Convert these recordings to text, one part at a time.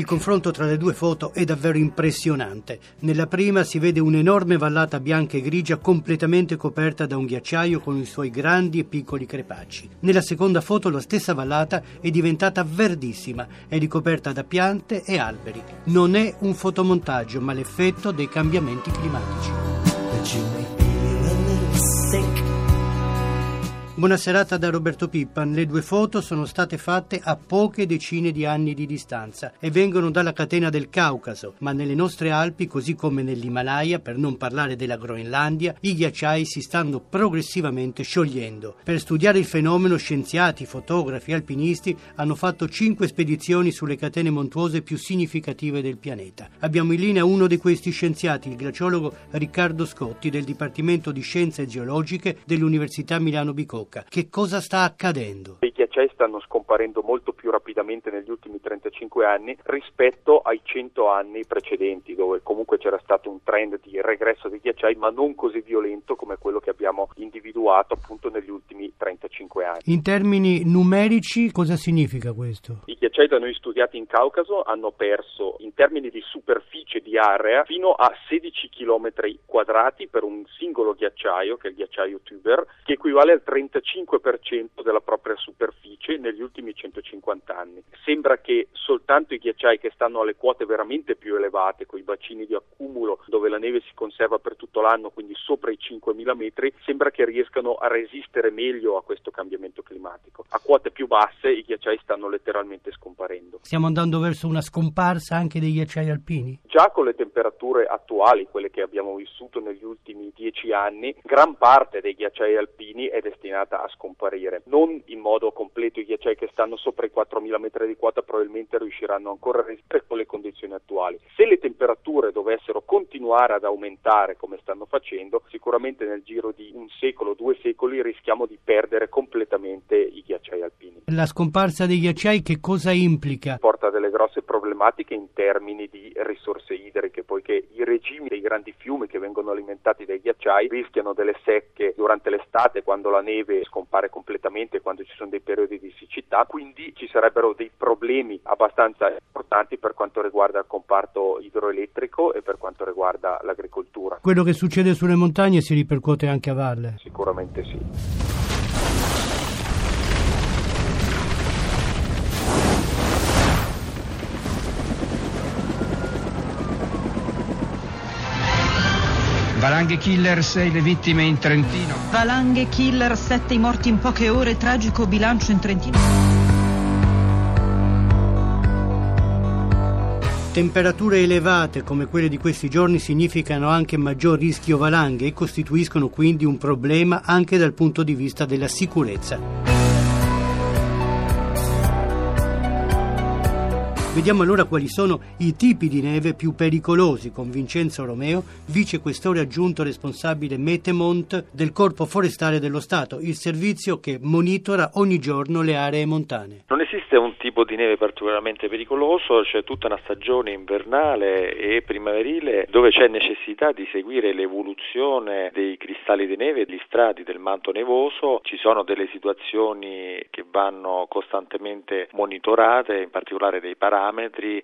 Il confronto tra le due foto è davvero impressionante. Nella prima si vede un'enorme vallata bianca e grigia completamente coperta da un ghiacciaio con i suoi grandi e piccoli crepacci. Nella seconda foto la stessa vallata è diventata verdissima, è ricoperta da piante e alberi. Non è un fotomontaggio, ma l'effetto dei cambiamenti climatici. Buona serata da Roberto Pippan. Le due foto sono state fatte a poche decine di anni di distanza e vengono dalla catena del Caucaso, ma nelle nostre Alpi, così come nell'Himalaya, per non parlare della Groenlandia, i ghiacciai si stanno progressivamente sciogliendo. Per studiare il fenomeno, scienziati, fotografi, alpinisti hanno fatto cinque spedizioni sulle catene montuose più significative del pianeta. Abbiamo in linea uno di questi scienziati, il glaciologo Riccardo Scotti del Dipartimento di Scienze Geologiche dell'Università Milano Bicocca. Che cosa sta accadendo? I ghiacciai stanno scomparendo molto più rapidamente negli ultimi 35 anni rispetto ai 100 anni precedenti, dove comunque c'era stato un trend di regresso dei ghiacciai, ma non così violento come quello che abbiamo individuato appunto negli ultimi 35 anni. In termini numerici cosa significa questo? I ghiacciai da noi studiati in Caucaso hanno perso in termini di superficie di area fino a 16 km quadrati per un singolo ghiacciaio, che è il ghiacciaio Tuber, che equivale al 35% della propria superficie negli ultimi 150 anni. Sembra che soltanto i ghiacciai che stanno alle quote veramente più elevate, con i bacini di accumulo dove la neve si conserva per tutto l'anno, quindi sopra i 5.000 metri, sembra che riescano a resistere meglio a questo cambiamento climatico. A quote più basse i ghiacciai stanno letteralmente scomparendo. Stiamo andando verso una scomparsa anche dei ghiacciai alpini? Già con le temperature attuali, quelle che abbiamo vissuto negli ultimi dieci anni, gran parte dei ghiacciai alpini è destinata a scomparire. Non in modo completo i ghiacciai che stanno sopra i 4.000 metri di quota probabilmente riusciranno ancora a resistere con le condizioni attuali. Se le temperature dovessero continuare ad aumentare come stanno facendo, sicuramente nel giro di un secolo, due secoli rischiamo di perdere completamente i. La scomparsa dei ghiacciai che cosa implica? Porta delle grosse problematiche in termini di risorse idriche, poiché i regimi dei grandi fiumi che vengono alimentati dai ghiacciai rischiano delle secche durante l'estate quando la neve scompare completamente, quando ci sono dei periodi di siccità, quindi ci sarebbero dei problemi abbastanza importanti per quanto riguarda il comparto idroelettrico e per quanto riguarda l'agricoltura. Quello che succede sulle montagne si ripercuote anche a valle. Sicuramente sì. Valanghe killer 6 le vittime in Trentino. Valanghe killer, 7 i morti in poche ore, tragico bilancio in Trentino. Temperature elevate come quelle di questi giorni significano anche maggior rischio valanghe e costituiscono quindi un problema anche dal punto di vista della sicurezza. Vediamo allora quali sono i tipi di neve più pericolosi con Vincenzo Romeo, vice questore aggiunto responsabile Metemont del Corpo Forestale dello Stato, il servizio che monitora ogni giorno le aree montane. Non esiste un tipo di neve particolarmente pericoloso, c'è tutta una stagione invernale e primaverile dove c'è necessità di seguire l'evoluzione dei cristalli di neve degli strati del manto nevoso, ci sono delle situazioni che vanno costantemente monitorate, in particolare dei parametri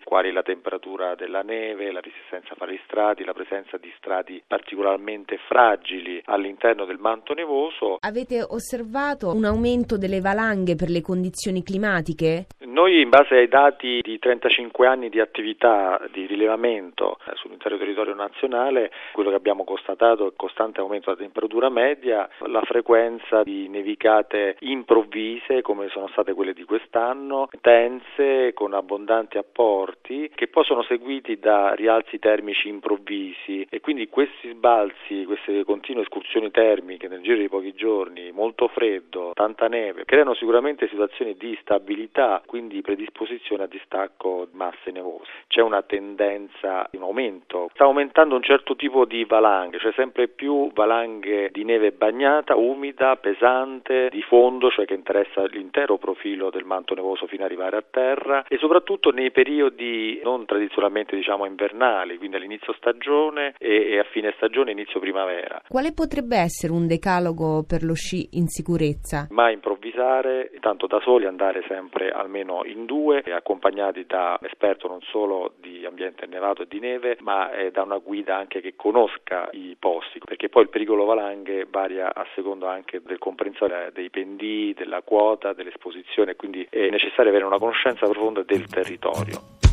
quali la temperatura della neve, la resistenza fra gli strati, la presenza di strati particolarmente fragili all'interno del manto nevoso. Avete osservato un aumento delle valanghe per le condizioni climatiche? Noi in base ai dati di 35 anni di attività di rilevamento sull'intero territorio nazionale, quello che abbiamo constatato è il costante aumento della temperatura media, la frequenza di nevicate improvvise come sono state quelle di quest'anno, tense con abbondanti apporti che poi sono seguiti da rialzi termici improvvisi. E quindi questi sbalzi, queste continue escursioni termiche nel giro di pochi giorni, molto freddo, tanta neve, creano sicuramente situazioni di instabilità, quindi quindi predisposizione a distacco masse nevose. C'è una tendenza in aumento, sta aumentando un certo tipo di valanghe, cioè sempre più valanghe di neve bagnata, umida, pesante, di fondo, cioè che interessa l'intero profilo del manto nevoso fino ad arrivare a terra e soprattutto nei periodi non tradizionalmente diciamo invernali, quindi all'inizio stagione e, a fine stagione, inizio primavera. Quale potrebbe essere un decalogo per lo sci in sicurezza? Mai improvvisare, tanto da soli andare sempre almeno in due, accompagnati da esperto non solo di ambiente nevato e di neve, ma eh, da una guida anche che conosca i posti, perché poi il pericolo valanghe varia a seconda anche del comprensione dei pendii, della quota, dell'esposizione, quindi è necessario avere una conoscenza profonda del territorio.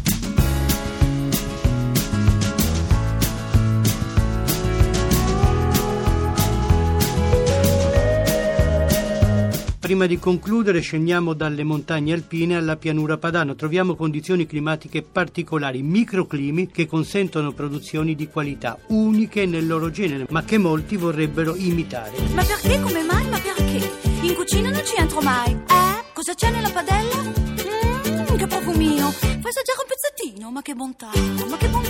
Prima di concludere scendiamo dalle montagne alpine alla pianura padana. Troviamo condizioni climatiche particolari, microclimi che consentono produzioni di qualità uniche nel loro genere, ma che molti vorrebbero imitare. Ma perché? Come mai? Ma perché? In cucina non ci entro mai. Eh? Cosa c'è nella padella? Mmm, che profumino. Fai assaggiare un pezzettino. Ma che bontà, ma che bontà.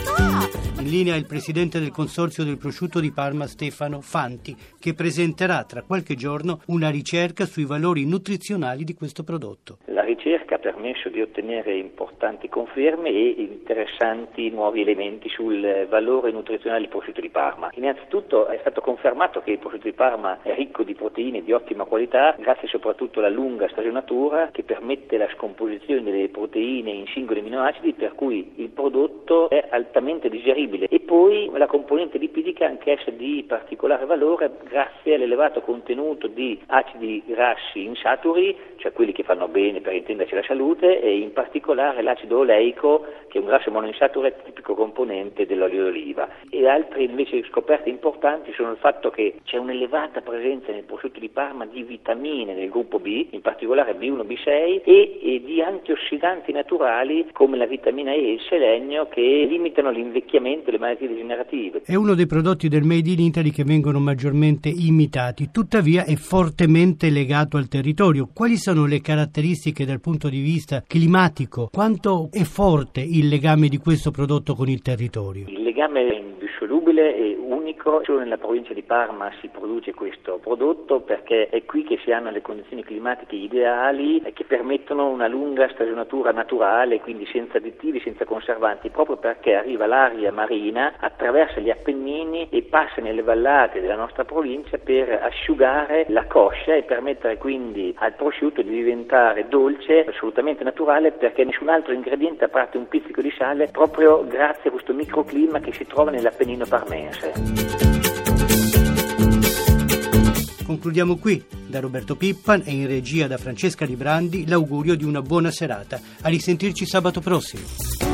In linea il presidente del consorzio del prosciutto di Parma Stefano Fanti, che presenterà tra qualche giorno una ricerca sui valori nutrizionali di questo prodotto. La ricerca ha permesso di ottenere importanti conferme e interessanti nuovi elementi sul valore nutrizionale del prosciutto di Parma. Innanzitutto è stato confermato che il prosciutto di Parma è ricco di proteine di ottima qualità, grazie soprattutto alla lunga stagionatura che permette la scomposizione delle proteine in singoli aminoacidi, per cui il prodotto è altamente digeribile e poi la componente lipidica anch'essa di particolare valore grazie all'elevato contenuto di acidi grassi insaturi, cioè quelli che fanno bene per intenderci la salute, e in particolare l'acido oleico che è un grasso monoinsaturate tipico componente dell'olio d'oliva. E altre invece scoperte importanti sono il fatto che c'è un'elevata presenza nel prosciutto di Parma di vitamine del gruppo B, in particolare B1, B6 e, e di antiossidanti naturali come la vitamina E e il selenio che limitano l'invecchiamento le malattie degenerative. È uno dei prodotti del Made in Italy che vengono maggiormente imitati, tuttavia è fortemente legato al territorio. Quali sono le caratteristiche dal punto di vista climatico? Quanto è forte il legame di questo prodotto con il territorio? Il legame è indissolubile e unico, solo nella provincia di Parma si produce questo prodotto perché è qui che si hanno le condizioni climatiche ideali e che permettono una lunga stagionatura naturale, quindi senza additivi, senza conservanti, proprio perché arriva l'aria marina, attraversa gli Appennini e passa nelle vallate della nostra provincia per asciugare la coscia e permettere quindi al prosciutto di diventare dolce, assolutamente naturale, perché nessun altro ingrediente a parte un pizzico di sale, proprio grazie a questo microclima che si trova nell'Appennino parmense. Concludiamo qui. Da Roberto Pippan e in regia da Francesca Librandi l'augurio di una buona serata. A risentirci sabato prossimo.